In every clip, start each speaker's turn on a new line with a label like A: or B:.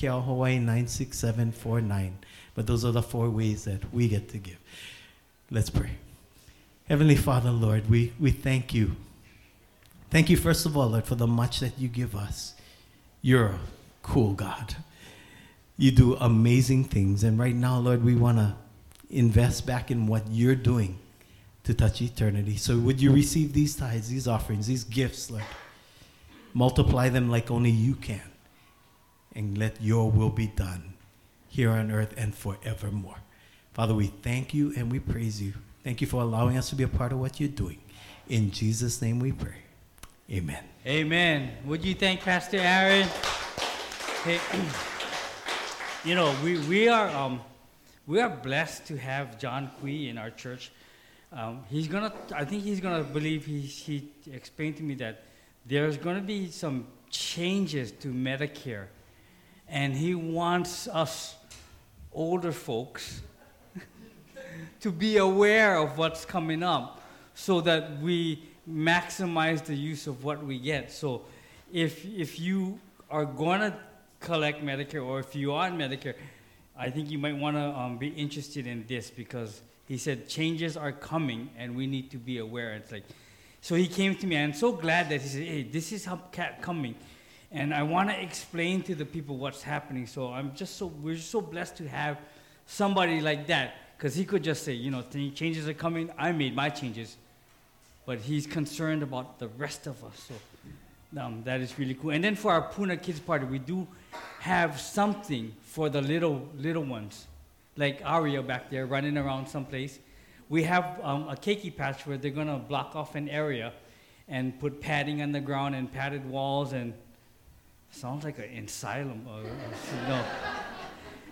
A: Keaau Hawaii 96749. But those are the four ways that we get to give. Let's pray. Heavenly Father, Lord, we, we thank you. Thank you, first of all, Lord, for the much that you give us. You're a cool God. You do amazing things. And right now, Lord, we want to invest back in what you're doing to touch eternity. So would you receive these tithes, these offerings, these gifts, Lord? Multiply them like only you can. And let your will be done here on earth and forevermore. Father, we thank you and we praise you. Thank you for allowing us to be a part of what you're doing. In Jesus' name we pray. Amen.
B: Amen. Would you thank Pastor Aaron? Hey, you know, we, we are um, we are blessed to have John Kui in our church. Um, he's gonna, I think he's gonna believe. He he explained to me that there's gonna be some changes to Medicare, and he wants us older folks to be aware of what's coming up, so that we maximize the use of what we get. So, if if you are gonna collect Medicare, or if you are on Medicare, I think you might want to um, be interested in this because he said changes are coming and we need to be aware. It's like, so he came to me. and I'm so glad that he said, "Hey, this is coming," and I want to explain to the people what's happening. So I'm just so we're so blessed to have somebody like that because he could just say, you know, changes are coming. I made my changes, but he's concerned about the rest of us. So um, that is really cool. And then for our Puna Kids Party, we do have something for the little little ones, like Aria back there running around someplace. We have um, a keiki patch where they're gonna block off an area and put padding on the ground and padded walls and sounds like an asylum. Uh, or, you know.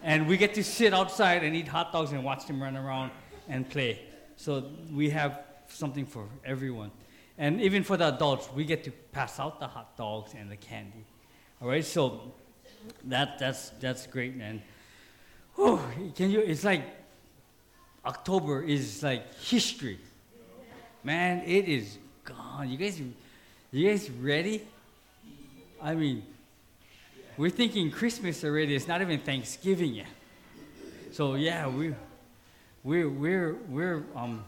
B: and we get to sit outside and eat hot dogs and watch them run around and play. So we have something for everyone. And even for the adults, we get to pass out the hot dogs and the candy. All right, so that, that's, that's great, man. Whew, can you, it's like October is like history. Man, it is gone. You guys, you guys ready? I mean, we're thinking Christmas already. It's not even Thanksgiving yet. So yeah, we, we're, we're, we're, um,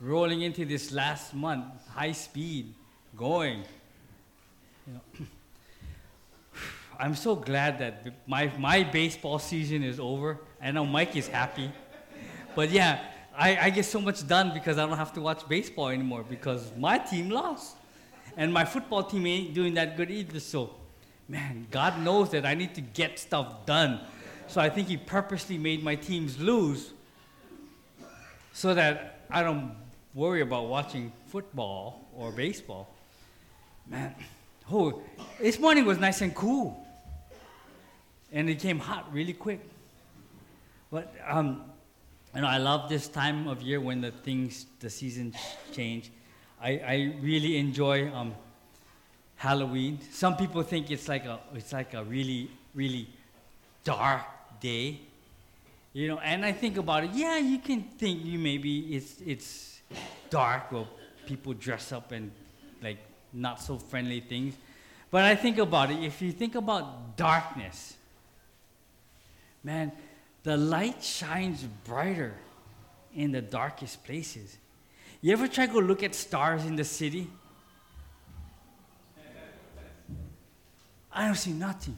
B: rolling into this last month, high speed, going. You know, I'm so glad that my, my baseball season is over. I know Mike is happy. But yeah, I, I get so much done because I don't have to watch baseball anymore because my team lost. And my football team ain't doing that good either. So, man, God knows that I need to get stuff done. So I think He purposely made my teams lose so that I don't worry about watching football or baseball. Man, oh, this morning was nice and cool. And it came hot really quick. But um, you know, I love this time of year when the things, the seasons change. I, I really enjoy um, Halloween. Some people think it's like a, it's like a really, really dark day. You know, and I think about it. Yeah, you can think you maybe it's it's dark where people dress up and like not so friendly things. But I think about it, if you think about darkness, man, the light shines brighter in the darkest places. You ever try to go look at stars in the city? I don't see nothing.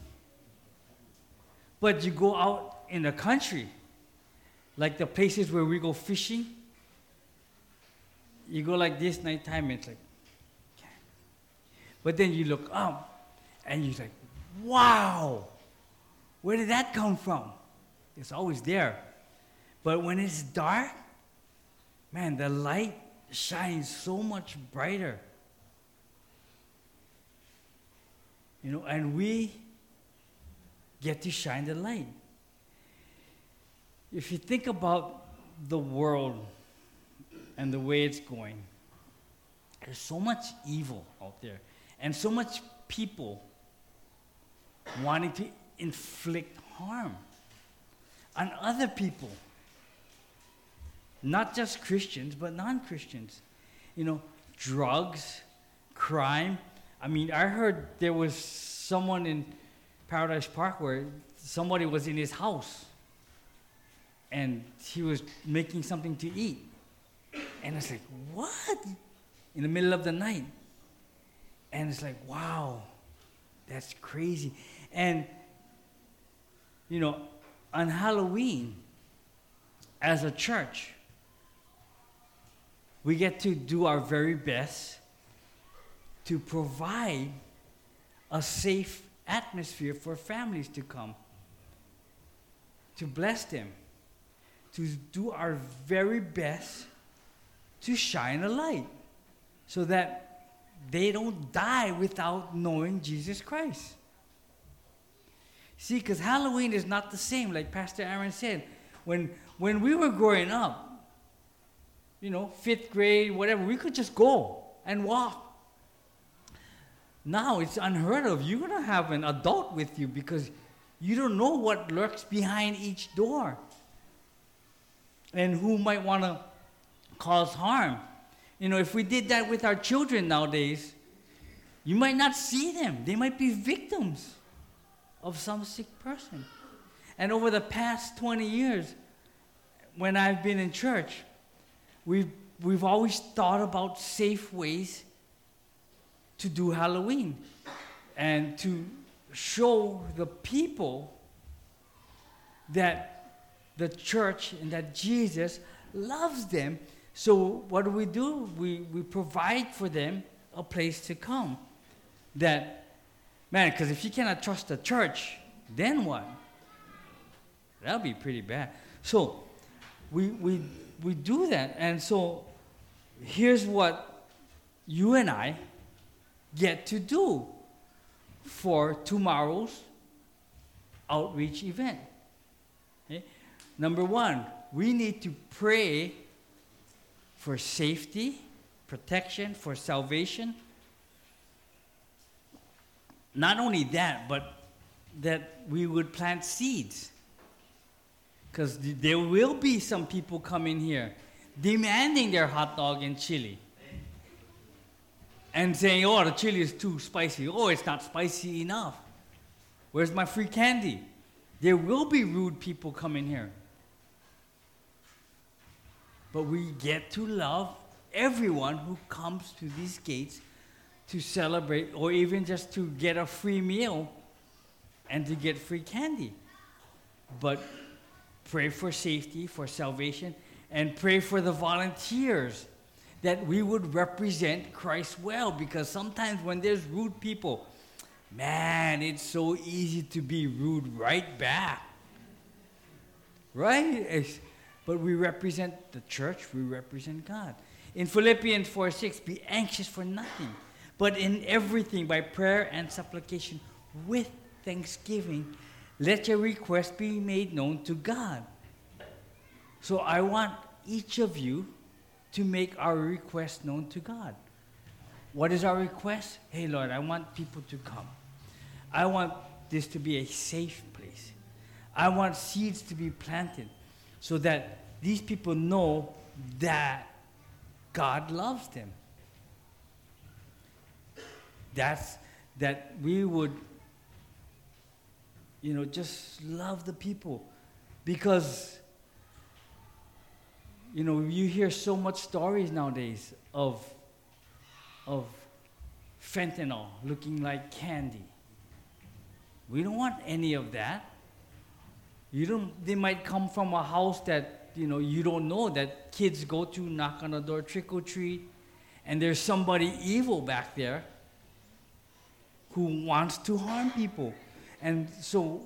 B: But you go out in the country, like the places where we go fishing, you go like this nighttime, it's like, but then you look up and you're like, wow, where did that come from? It's always there. But when it's dark, man, the light shines so much brighter. You know, and we get to shine the light. If you think about the world and the way it's going. There's so much evil out there, and so much people wanting to inflict harm on other people. Not just Christians, but non Christians. You know, drugs, crime. I mean, I heard there was someone in Paradise Park where somebody was in his house and he was making something to eat. And it's like, what? In the middle of the night. And it's like, wow, that's crazy. And, you know, on Halloween, as a church, we get to do our very best to provide a safe atmosphere for families to come, to bless them, to do our very best to shine a light so that they don't die without knowing Jesus Christ. See, because Halloween is not the same, like Pastor Aaron said. When, when we were growing up, you know, fifth grade, whatever, we could just go and walk. Now it's unheard of. You're going to have an adult with you because you don't know what lurks behind each door and who might want to cause harm. You know, if we did that with our children nowadays, you might not see them. They might be victims of some sick person. And over the past 20 years, when I've been in church, we've, we've always thought about safe ways to do Halloween and to show the people that the church and that Jesus loves them. So, what do we do? We, we provide for them a place to come. That, man, because if you cannot trust the church, then what? That'll be pretty bad. So, we, we we do that. And so here's what you and I get to do for tomorrow's outreach event. Okay? Number one, we need to pray for safety, protection, for salvation. Not only that, but that we would plant seeds because there will be some people coming here demanding their hot dog and chili. And saying, oh, the chili is too spicy. Oh, it's not spicy enough. Where's my free candy? There will be rude people coming here. But we get to love everyone who comes to these gates to celebrate or even just to get a free meal and to get free candy. But pray for safety, for salvation, and pray for the volunteers that we would represent Christ well because sometimes when there's rude people, man, it's so easy to be rude right back. Right? It's, but we represent the church, we represent God. In Philippians 4 6, be anxious for nothing, but in everything by prayer and supplication with thanksgiving let your request be made known to God. So I want each of you to make our request known to God. What is our request? Hey, Lord, I want people to come. I want this to be a safe place. I want seeds to be planted so that these people know that God loves them. That's that we would you know, just love the people. Because, you know, you hear so much stories nowadays of, of fentanyl looking like candy. We don't want any of that. You don't, they might come from a house that, you know, you don't know that kids go to knock on the door, trick or treat, and there's somebody evil back there who wants to harm people. And so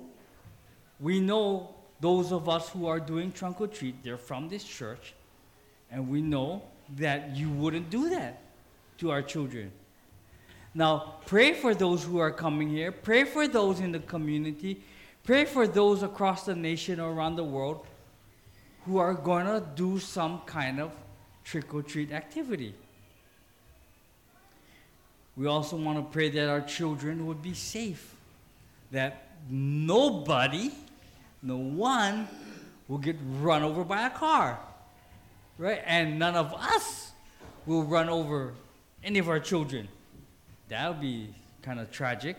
B: we know those of us who are doing trunk or treat, they're from this church, and we know that you wouldn't do that to our children. Now, pray for those who are coming here, pray for those in the community, pray for those across the nation or around the world who are going to do some kind of trick or treat activity. We also want to pray that our children would be safe that nobody, no one, will get run over by a car. Right? And none of us will run over any of our children. That would be kind of tragic.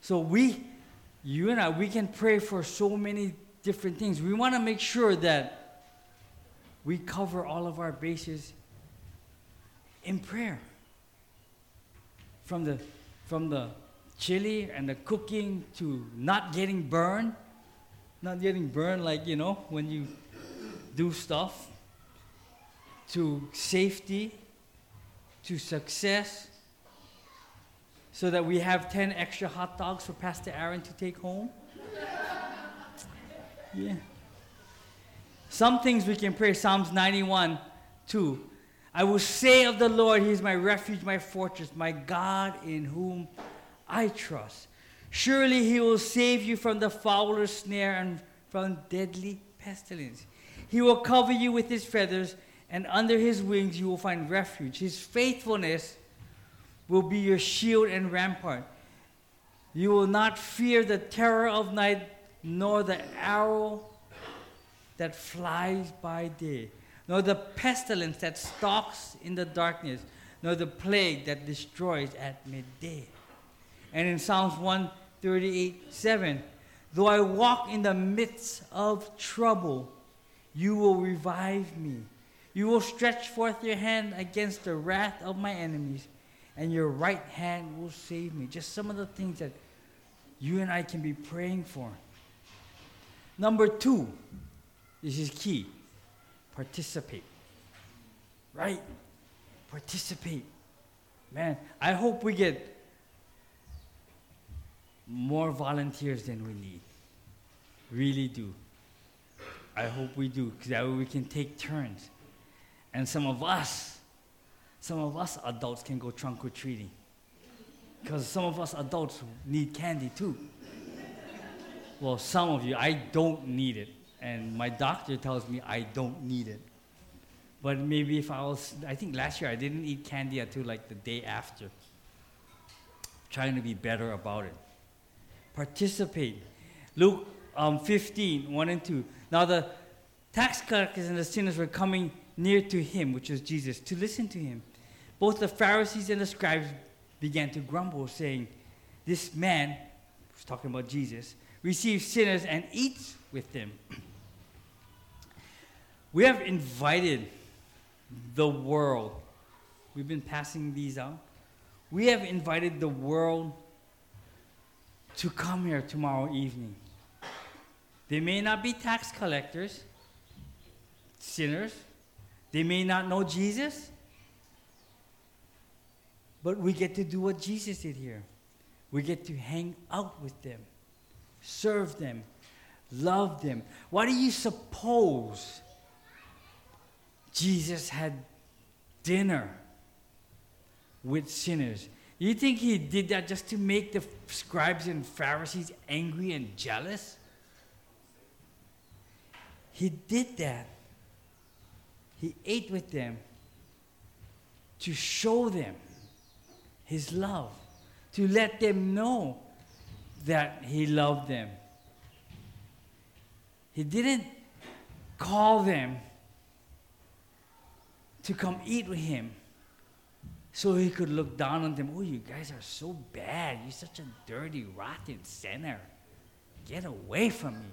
B: So we you and I, we can pray for so many different things. We want to make sure that we cover all of our bases in prayer. From the, from the chili and the cooking to not getting burned, not getting burned like, you know, when you do stuff, to safety, to success, so that we have 10 extra hot dogs for Pastor Aaron to take home. yeah. Some things we can pray. Psalms 91 2. I will say of the Lord, He is my refuge, my fortress, my God in whom I trust. Surely He will save you from the fowler's snare and from deadly pestilence. He will cover you with His feathers, and under His wings you will find refuge. His faithfulness will be your shield and rampart. You will not fear the terror of night, nor the arrow that flies by day, nor the pestilence that stalks in the darkness, nor the plague that destroys at midday. And in Psalms 138 7, though I walk in the midst of trouble, you will revive me. You will stretch forth your hand against the wrath of my enemies and your right hand will save me. Just some of the things that you and I can be praying for. Number two, this is key participate. Right? Participate. Man, I hope we get more volunteers than we need. Really do. I hope we do, because that way we can take turns. And some of us, some of us adults can go trunk or treating. Because some of us adults need candy too. Well, some of you, I don't need it. And my doctor tells me I don't need it. But maybe if I was, I think last year I didn't eat candy until like the day after. Trying to be better about it. Participate. Luke um, 15, 1 and 2. Now the tax collectors and the sinners were coming near to him, which was Jesus, to listen to him. Both the Pharisees and the scribes began to grumble, saying, This man, who's talking about Jesus, receives sinners and eats with them. We have invited the world. We've been passing these out. We have invited the world to come here tomorrow evening. They may not be tax collectors, sinners, they may not know Jesus, but we get to do what Jesus did here. We get to hang out with them, serve them, love them. Why do you suppose Jesus had dinner with sinners? You think he did that just to make the scribes and Pharisees angry and jealous? He did that he ate with them to show them his love, to let them know that he loved them. He didn't call them to come eat with him so he could look down on them. Oh, you guys are so bad. You're such a dirty, rotten sinner. Get away from me.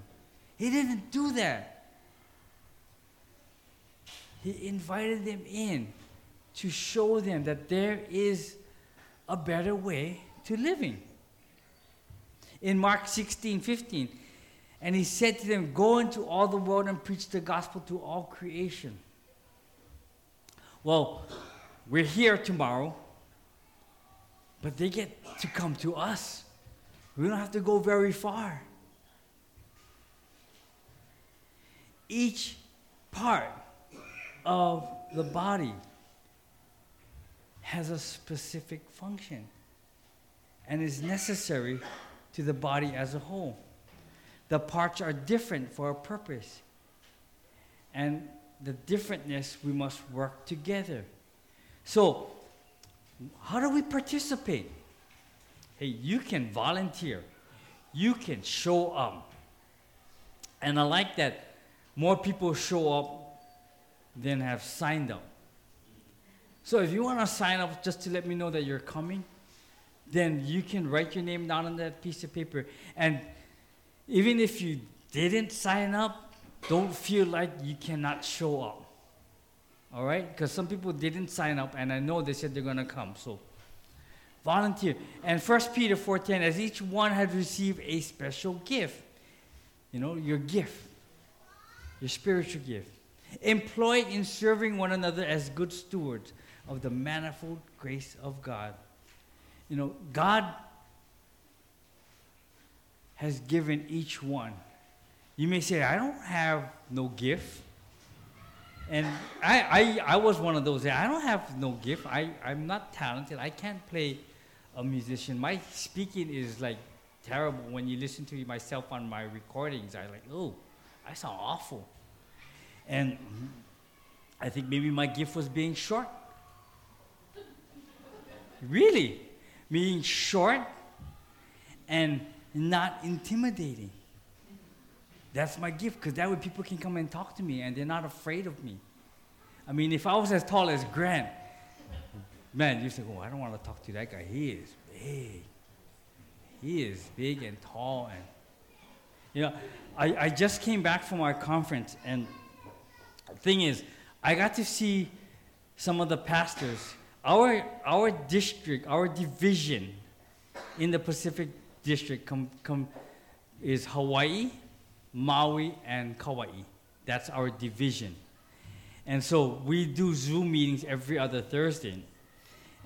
B: He didn't do that. He invited them in to show them that there is a better way to living. In Mark 16 15, and he said to them, Go into all the world and preach the gospel to all creation. Well, we're here tomorrow, but they get to come to us. We don't have to go very far. Each part of the body has a specific function and is necessary to the body as a whole. The parts are different for a purpose. And the differentness, we must work together. So, how do we participate? Hey, you can volunteer, you can show up. And I like that more people show up than have signed up. So if you want to sign up just to let me know that you're coming, then you can write your name down on that piece of paper. And even if you didn't sign up, don't feel like you cannot show up. All right? Because some people didn't sign up, and I know they said they're going to come. So volunteer. And 1 Peter 4.10, as each one had received a special gift. You know, your gift. Your spiritual gift. Employed in serving one another as good stewards of the manifold grace of God. You know, God has given each one. You may say, I don't have no gift. And I, I, I was one of those. I don't have no gift. I, I'm not talented. I can't play a musician. My speaking is like terrible. When you listen to myself on my recordings, I like, oh, I sound awful. And I think maybe my gift was being short. Really, being short and not intimidating. That's my gift, because that way people can come and talk to me and they're not afraid of me. I mean, if I was as tall as Grant, man, you say, oh, I don't want to talk to that guy. He is big. He is big and tall. And, you know, I, I just came back from our conference, and thing is, I got to see some of the pastors. Our, our district, our division in the Pacific District come, come, is Hawaii, Maui, and Kauai. That's our division. And so we do Zoom meetings every other Thursday.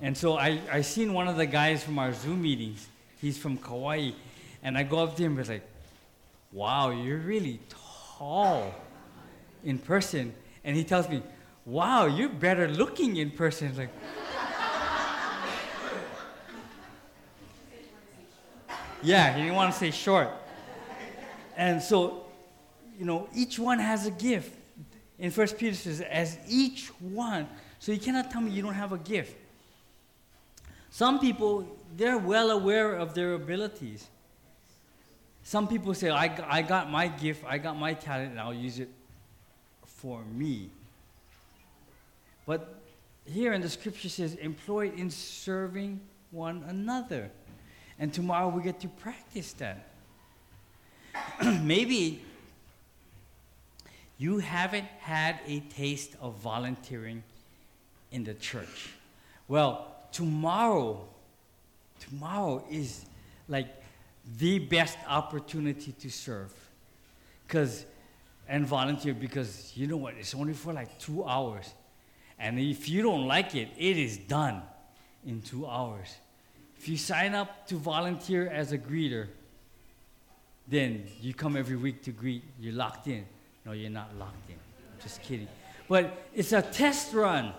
B: And so I, I seen one of the guys from our Zoom meetings. He's from Kauai. And I go up to him and was like, wow, you're really tall in person. And he tells me, wow, you're better looking in person. Like, yeah, he didn't want to say short. And so, you know, each one has a gift. In First Peter says, as each one. So you cannot tell me you don't have a gift. Some people, they're well aware of their abilities. Some people say, I, I got my gift, I got my talent, and I'll use it for me. But here in the scripture says, employed in serving one another. And tomorrow we get to practice that. maybe you haven't had a taste of volunteering in the church. Well, tomorrow, tomorrow is like the best opportunity to serve. Cause and volunteer because you know what, it's only for like two hours. And if you don't like it, it is done in two hours. If you sign up to volunteer as a greeter, then you come every week to greet, you're locked in. No, you're not locked in. Just kidding. But it's a test run.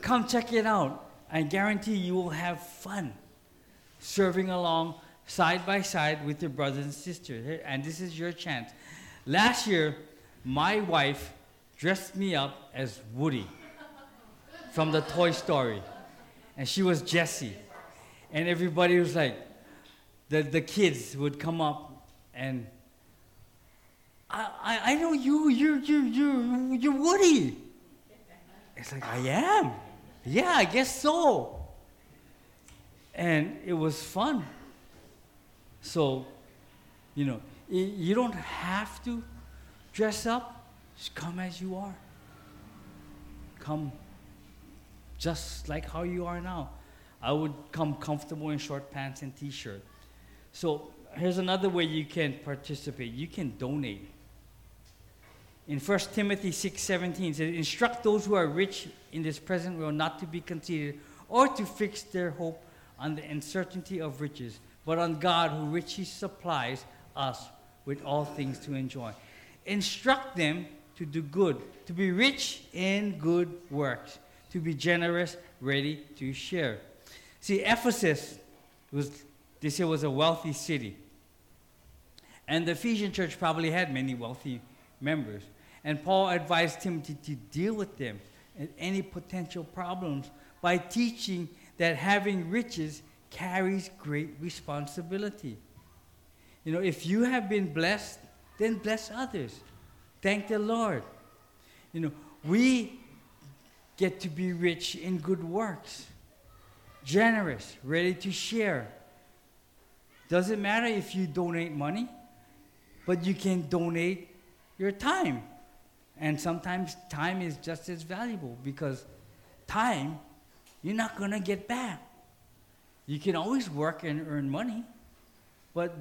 B: Come check it out. I guarantee you will have fun serving along side by side with your brothers and sisters. And this is your chance. Last year, my wife dressed me up as Woody from the Toy Story. And she was Jessie. And everybody was like, the, the kids would come up and I, I, I know you, you're, you, you, you're Woody. It's like, I am. Yeah, I guess so. And it was fun. So, you know, you don't have to dress up, just come as you are. Come just like how you are now. I would come comfortable in short pants and t shirt. So, here's another way you can participate you can donate in 1 timothy 6.17 it says instruct those who are rich in this present world not to be conceited or to fix their hope on the uncertainty of riches but on god who richly supplies us with all things to enjoy instruct them to do good to be rich in good works to be generous ready to share see ephesus was they say was a wealthy city and the Ephesian church probably had many wealthy members. And Paul advised Timothy to deal with them and any potential problems by teaching that having riches carries great responsibility. You know, if you have been blessed, then bless others. Thank the Lord. You know, we get to be rich in good works. generous, ready to share. Doesn't matter if you donate money, but you can donate your time. And sometimes time is just as valuable because time you're not going to get back. You can always work and earn money, but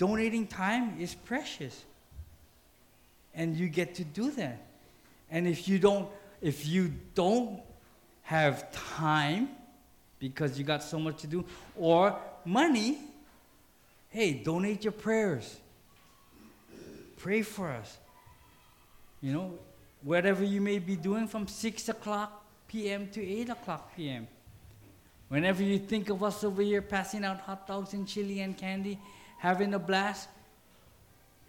B: donating time is precious. And you get to do that. And if you don't if you don't have time because you got so much to do or money, hey, donate your prayers. Pray for us. You know, whatever you may be doing from 6 o'clock p.m. to 8 o'clock p.m. Whenever you think of us over here passing out hot dogs and chili and candy, having a blast,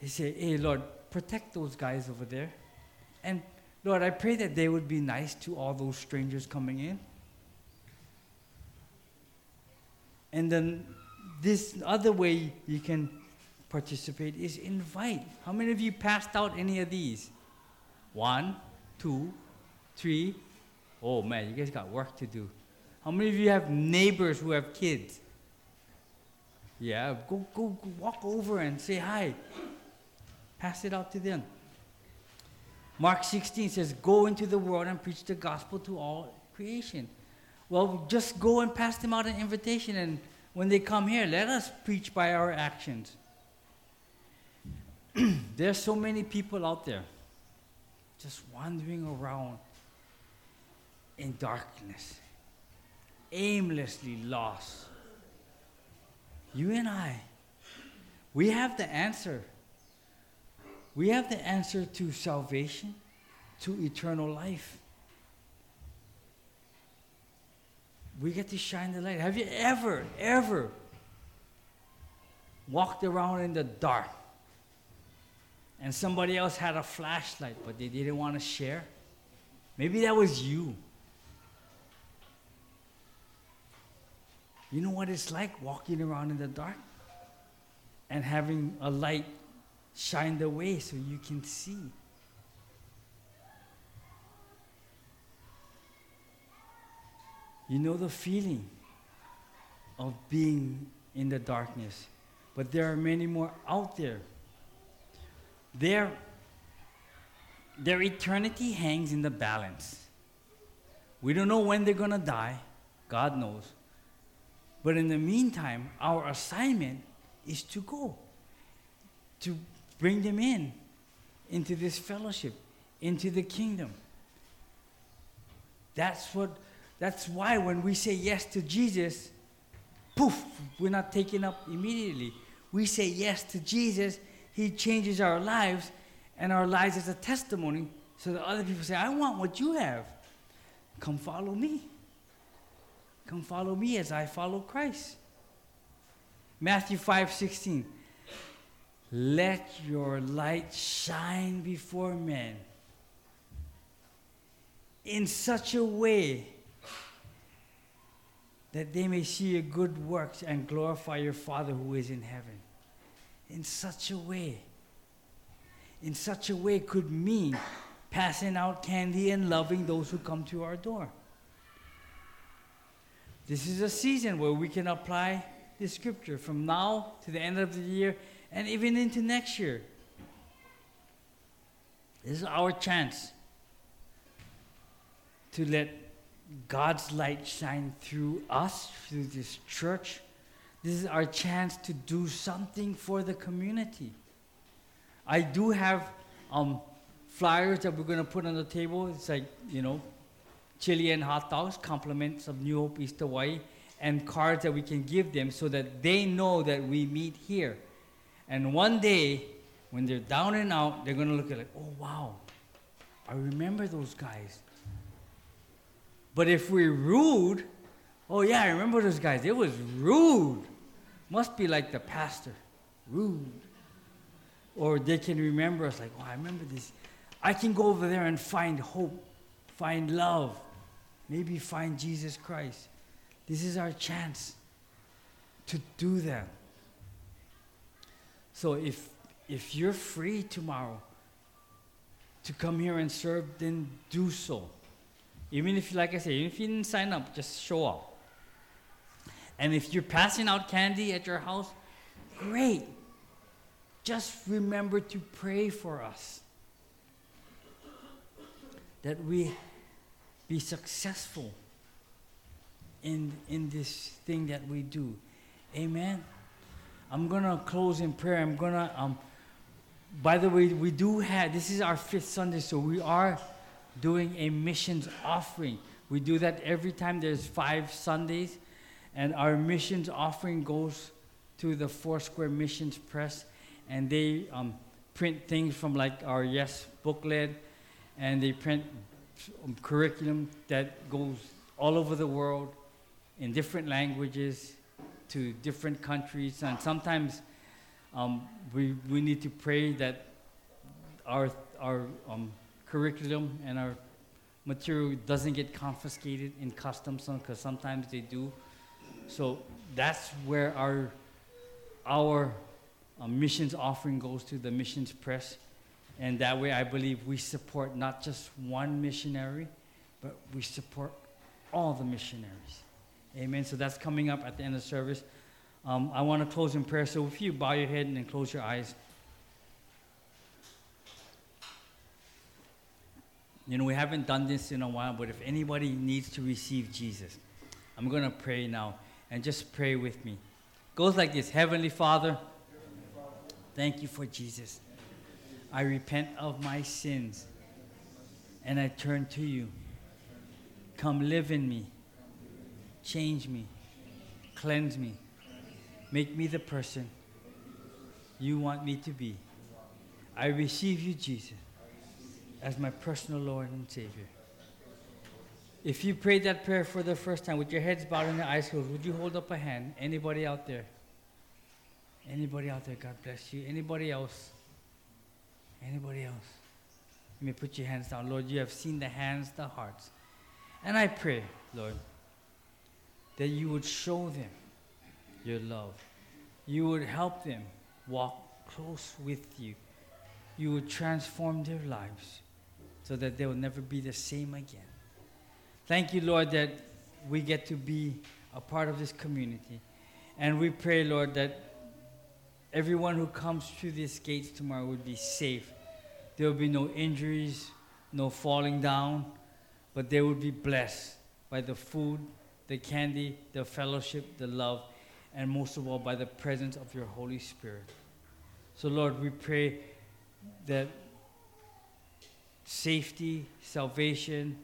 B: you say, hey, Lord, protect those guys over there. And Lord, I pray that they would be nice to all those strangers coming in. And then this other way you can participate is invite. How many of you passed out any of these? One, two, three. Oh man, you guys got work to do. How many of you have neighbors who have kids? Yeah, go, go, go walk over and say hi. Pass it out to them. Mark 16 says, Go into the world and preach the gospel to all creation. Well, just go and pass them out an invitation, and when they come here, let us preach by our actions. There's so many people out there just wandering around in darkness, aimlessly lost. You and I, we have the answer. We have the answer to salvation, to eternal life. We get to shine the light. Have you ever, ever walked around in the dark and somebody else had a flashlight but they didn't want to share? Maybe that was you. You know what it's like walking around in the dark and having a light shine the way so you can see. You know the feeling of being in the darkness, but there are many more out there. Their, their eternity hangs in the balance. We don't know when they're going to die, God knows. But in the meantime, our assignment is to go, to Bring them in into this fellowship, into the kingdom. That's what that's why when we say yes to Jesus, poof, we're not taken up immediately. We say yes to Jesus, he changes our lives and our lives is a testimony so that other people say, I want what you have. Come follow me. Come follow me as I follow Christ. Matthew 5 16. Let your light shine before men in such a way that they may see your good works and glorify your Father who is in heaven. In such a way. In such a way could mean passing out candy and loving those who come to our door. This is a season where we can apply the scripture from now to the end of the year and even into next year. This is our chance to let God's light shine through us, through this church. This is our chance to do something for the community. I do have um, flyers that we're going to put on the table. It's like, you know, chili and hot dogs, compliments of New Hope East Hawaii, and cards that we can give them so that they know that we meet here. And one day, when they're down and out, they're going to look at it like, oh, wow, I remember those guys. But if we're rude, oh, yeah, I remember those guys. It was rude. Must be like the pastor, rude. Or they can remember us like, oh, I remember this. I can go over there and find hope, find love, maybe find Jesus Christ. This is our chance to do that. So if if you're free tomorrow to come here and serve, then do so. Even if, like I said, even if you didn't sign up, just show up. And if you're passing out candy at your house, great. Just remember to pray for us that we be successful in, in this thing that we do. Amen. I'm going to close in prayer. I'm going to, um, by the way, we do have, this is our fifth Sunday, so we are doing a missions offering. We do that every time there's five Sundays, and our missions offering goes to the Foursquare Missions Press, and they um, print things from like our Yes booklet, and they print curriculum that goes all over the world in different languages to different countries, and sometimes um, we, we need to pray that our, our um, curriculum and our material doesn't get confiscated in customs because sometimes they do. So that's where our, our uh, missions offering goes to the missions press. And that way, I believe we support not just one missionary, but we support all the missionaries. Amen. So that's coming up at the end of service. Um, I want to close in prayer. So if you bow your head and then close your eyes. You know, we haven't done this in a while, but if anybody needs to receive Jesus, I'm going to pray now and just pray with me. It goes like this Heavenly Father, thank you for Jesus. I repent of my sins and I turn to you. Come live in me, change me, cleanse me, make me the person you want me to be. I receive you, Jesus, as my personal Lord and Savior. If you prayed that prayer for the first time with your heads bowed and your eyes closed, would you hold up a hand? Anybody out there? Anybody out there? God bless you. Anybody else? Anybody else? Let me put your hands down. Lord, you have seen the hands, the hearts. And I pray, Lord, that you would show them your love. You would help them walk close with you. You would transform their lives so that they will never be the same again. Thank you, Lord, that we get to be a part of this community. And we pray, Lord, that everyone who comes through these gates tomorrow would be safe. There will be no injuries, no falling down, but they would be blessed by the food, the candy, the fellowship, the love, and most of all by the presence of your Holy Spirit. So, Lord, we pray that safety, salvation,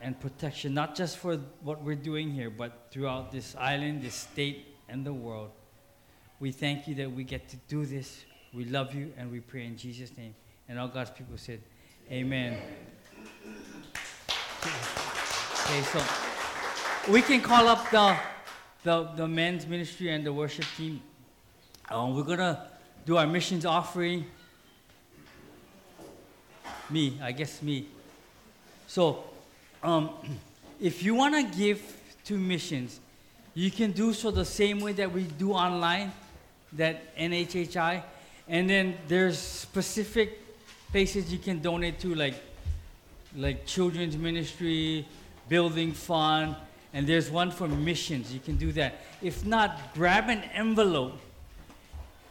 B: and protection, not just for what we're doing here, but throughout this island, this state, and the world. We thank you that we get to do this. We love you, and we pray in Jesus' name. And all God's people said, Amen. Okay, so we can call up the, the, the men's ministry and the worship team. Um, we're going to do our missions offering. Me, I guess me. So, um, if you want to give to missions, you can do so the same way that we do online, that NHHI. And then there's specific places you can donate to, like like children's ministry, building fund, and there's one for missions. You can do that. If not, grab an envelope,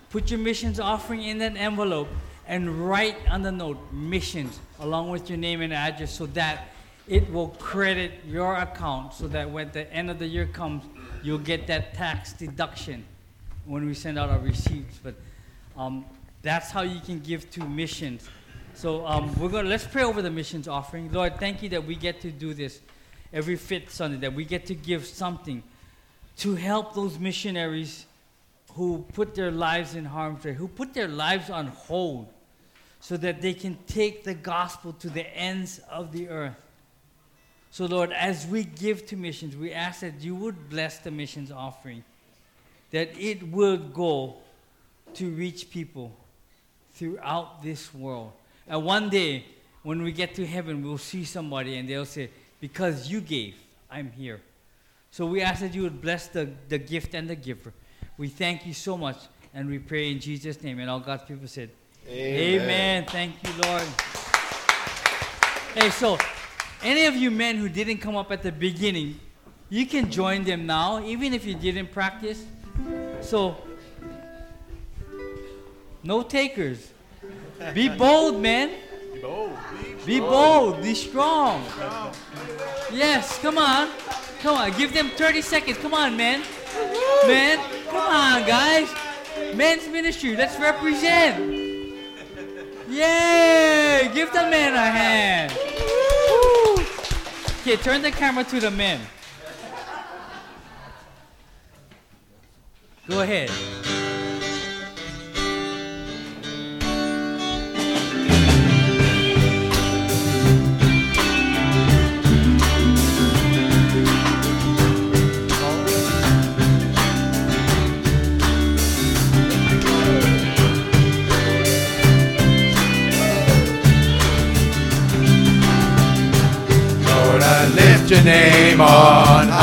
B: put your missions offering in that envelope, and write on the note missions along with your name and address so that it will credit your account so that when the end of the year comes, you'll get that tax deduction when we send out our receipts. But um, that's how you can give to missions. So um, we're to let's pray over the missions offering. Lord, thank you that we get to do this every fifth Sunday, that we get to give something to help those missionaries who put their lives in harm's way, who put their lives on hold so that they can take the gospel to the ends of the earth. So, Lord, as we give to missions, we ask that you would bless the missions offering, that it would go to reach people throughout this world. And one day, when we get to heaven, we'll see somebody and they'll say, Because you gave, I'm here. So we ask that you would bless the, the gift and the giver. We thank you so much and we pray in Jesus' name. And all God's people said, Amen. Amen. Thank you, Lord. Hey, so any of you men who didn't come up at the beginning, you can join them now, even if you didn't practice. So, no takers. Be bold, man.
C: Be bold.
B: Be bold. Be strong. Yes, come on. Come on. Give them 30 seconds. Come on, man. Man, come on, guys. Men's ministry. Let's represent. Yay! Give the men a hand. Okay, turn the camera to the men. Go ahead.
C: Your name on